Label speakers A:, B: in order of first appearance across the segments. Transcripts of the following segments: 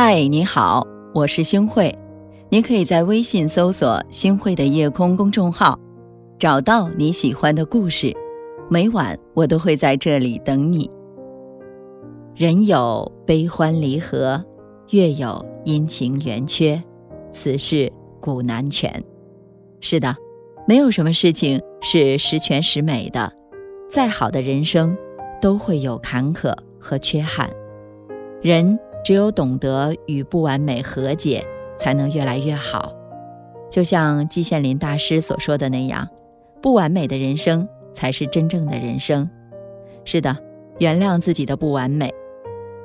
A: 嗨，你好，我是星慧。你可以在微信搜索“星慧的夜空”公众号，找到你喜欢的故事。每晚我都会在这里等你。人有悲欢离合，月有阴晴圆缺，此事古难全。是的，没有什么事情是十全十美的，再好的人生都会有坎坷和缺憾。人。只有懂得与不完美和解，才能越来越好。就像季羡林大师所说的那样，不完美的人生才是真正的人生。是的，原谅自己的不完美。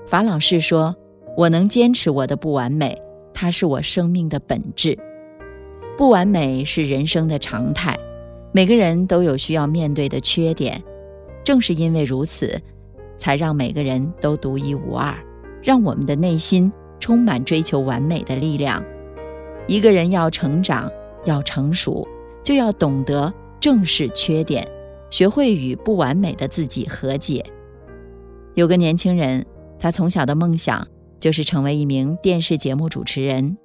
A: 法老士说：“我能坚持我的不完美，它是我生命的本质。不完美是人生的常态，每个人都有需要面对的缺点。正是因为如此，才让每个人都独一无二。”让我们的内心充满追求完美的力量。一个人要成长、要成熟，就要懂得正视缺点，学会与不完美的自己和解。有个年轻人，他从小的梦想就是成为一名电视节目主持人。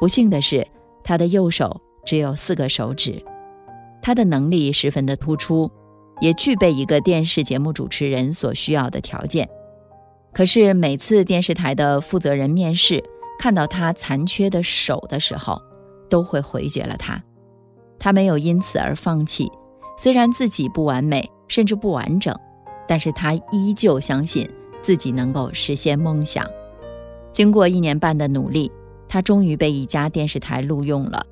A: 不幸的是，他的右手只有四个手指。他的能力十分的突出，也具备一个电视节目主持人所需要的条件。可是每次电视台的负责人面试，看到他残缺的手的时候，都会回绝了他。他没有因此而放弃，虽然自己不完美，甚至不完整，但是他依旧相信自己能够实现梦想。经过一年半的努力，他终于被一家电视台录用了。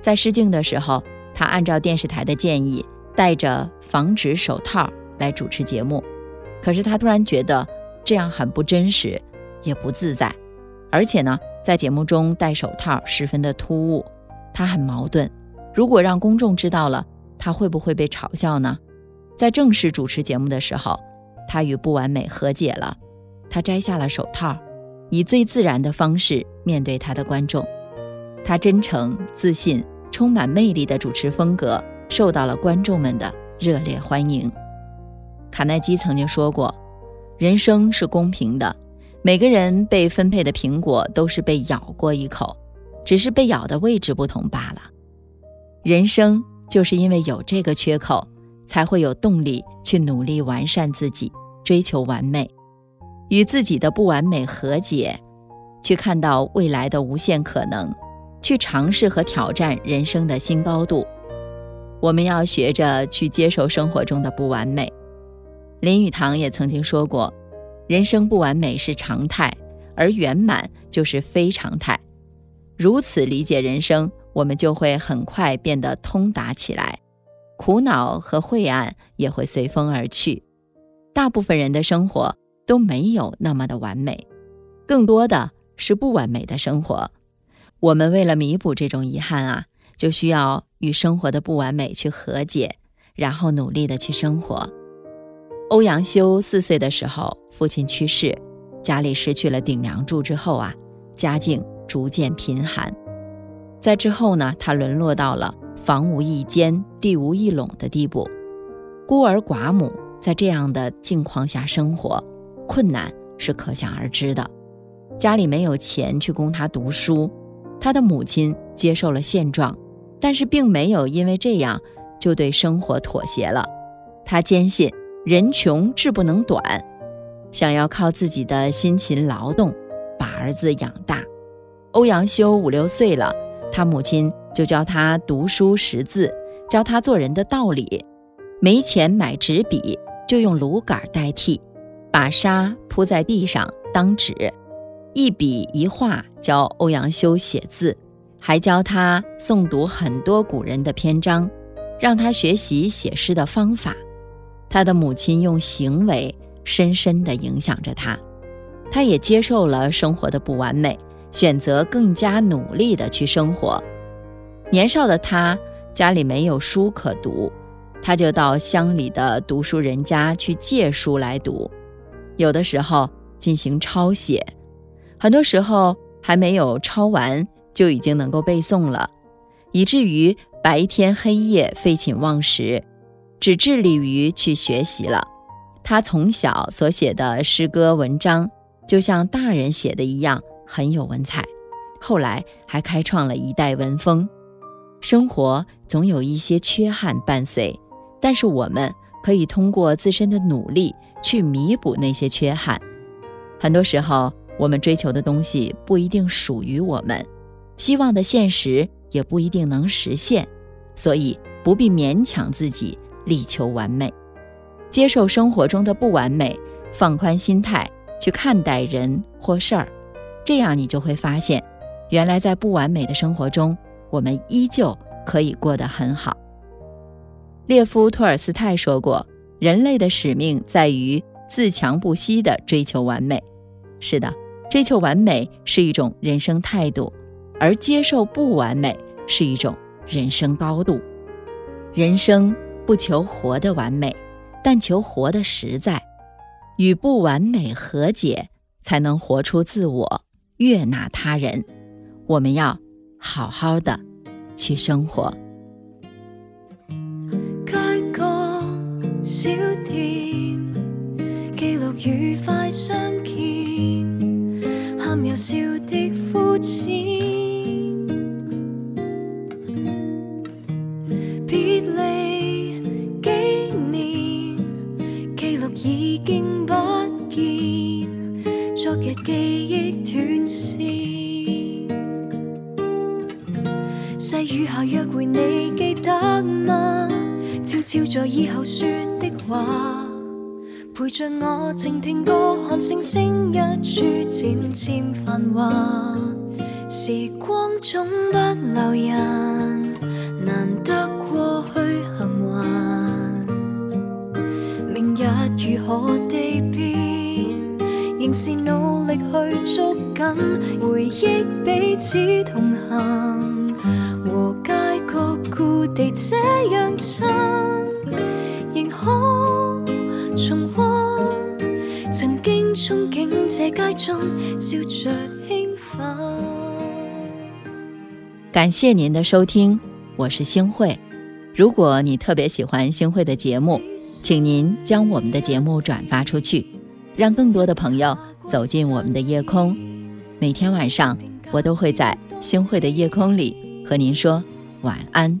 A: 在试镜的时候，他按照电视台的建议，戴着防指手套来主持节目。可是他突然觉得。这样很不真实，也不自在，而且呢，在节目中戴手套十分的突兀，他很矛盾。如果让公众知道了，他会不会被嘲笑呢？在正式主持节目的时候，他与不完美和解了，他摘下了手套，以最自然的方式面对他的观众。他真诚、自信、充满魅力的主持风格受到了观众们的热烈欢迎。卡耐基曾经说过。人生是公平的，每个人被分配的苹果都是被咬过一口，只是被咬的位置不同罢了。人生就是因为有这个缺口，才会有动力去努力完善自己，追求完美，与自己的不完美和解，去看到未来的无限可能，去尝试和挑战人生的新高度。我们要学着去接受生活中的不完美。林语堂也曾经说过：“人生不完美是常态，而圆满就是非常态。”如此理解人生，我们就会很快变得通达起来，苦恼和晦暗也会随风而去。大部分人的生活都没有那么的完美，更多的是不完美的生活。我们为了弥补这种遗憾啊，就需要与生活的不完美去和解，然后努力的去生活。欧阳修四岁的时候，父亲去世，家里失去了顶梁柱之后啊，家境逐渐贫寒。在之后呢，他沦落到了房无一间、地无一垄的地步，孤儿寡母在这样的境况下生活，困难是可想而知的。家里没有钱去供他读书，他的母亲接受了现状，但是并没有因为这样就对生活妥协了，他坚信。人穷志不能短，想要靠自己的辛勤劳动把儿子养大。欧阳修五六岁了，他母亲就教他读书识字，教他做人的道理。没钱买纸笔，就用芦杆代替，把沙铺在地上当纸，一笔一画教欧阳修写字，还教他诵读很多古人的篇章，让他学习写诗的方法。他的母亲用行为深深的影响着他，他也接受了生活的不完美，选择更加努力的去生活。年少的他家里没有书可读，他就到乡里的读书人家去借书来读，有的时候进行抄写，很多时候还没有抄完就已经能够背诵了，以至于白天黑夜废寝忘食。只致力于去学习了。他从小所写的诗歌文章，就像大人写的一样，很有文采。后来还开创了一代文风。生活总有一些缺憾伴随，但是我们可以通过自身的努力去弥补那些缺憾。很多时候，我们追求的东西不一定属于我们，希望的现实也不一定能实现，所以不必勉强自己。力求完美，接受生活中的不完美，放宽心态去看待人或事儿，这样你就会发现，原来在不完美的生活中，我们依旧可以过得很好。列夫·托尔斯泰说过：“人类的使命在于自强不息地追求完美。”是的，追求完美是一种人生态度，而接受不完美是一种人生高度。人生。不求活的完美，但求活的实在，与不完美和解，才能活出自我，悦纳他人。我们要好好的去生活。
B: 你記得嗎？悄悄在以後說的話，陪着我靜聽歌，看星星一處漸漸繁華。時光總不留人，難得過去幸運。明日如何地變，仍是努力去捉緊回憶，彼此同行。可重曾憧憬街中笑
A: 感谢您的收听，我是星慧。如果你特别喜欢星慧的节目，请您将我们的节目转发出去，让更多的朋友走进我们的夜空。每天晚上，我都会在星慧的夜空里和您说晚安。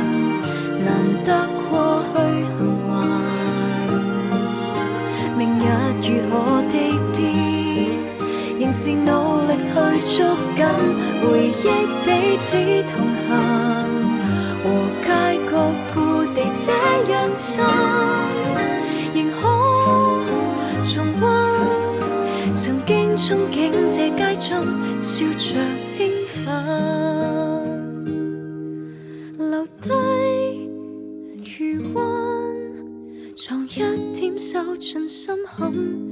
B: 难得过去幸怀，明日如何地变，仍是努力去捉紧回忆彼此同行。和街角故地，这样亲。仍可重温曾经憧憬这街中，笑着兴奋。心坎。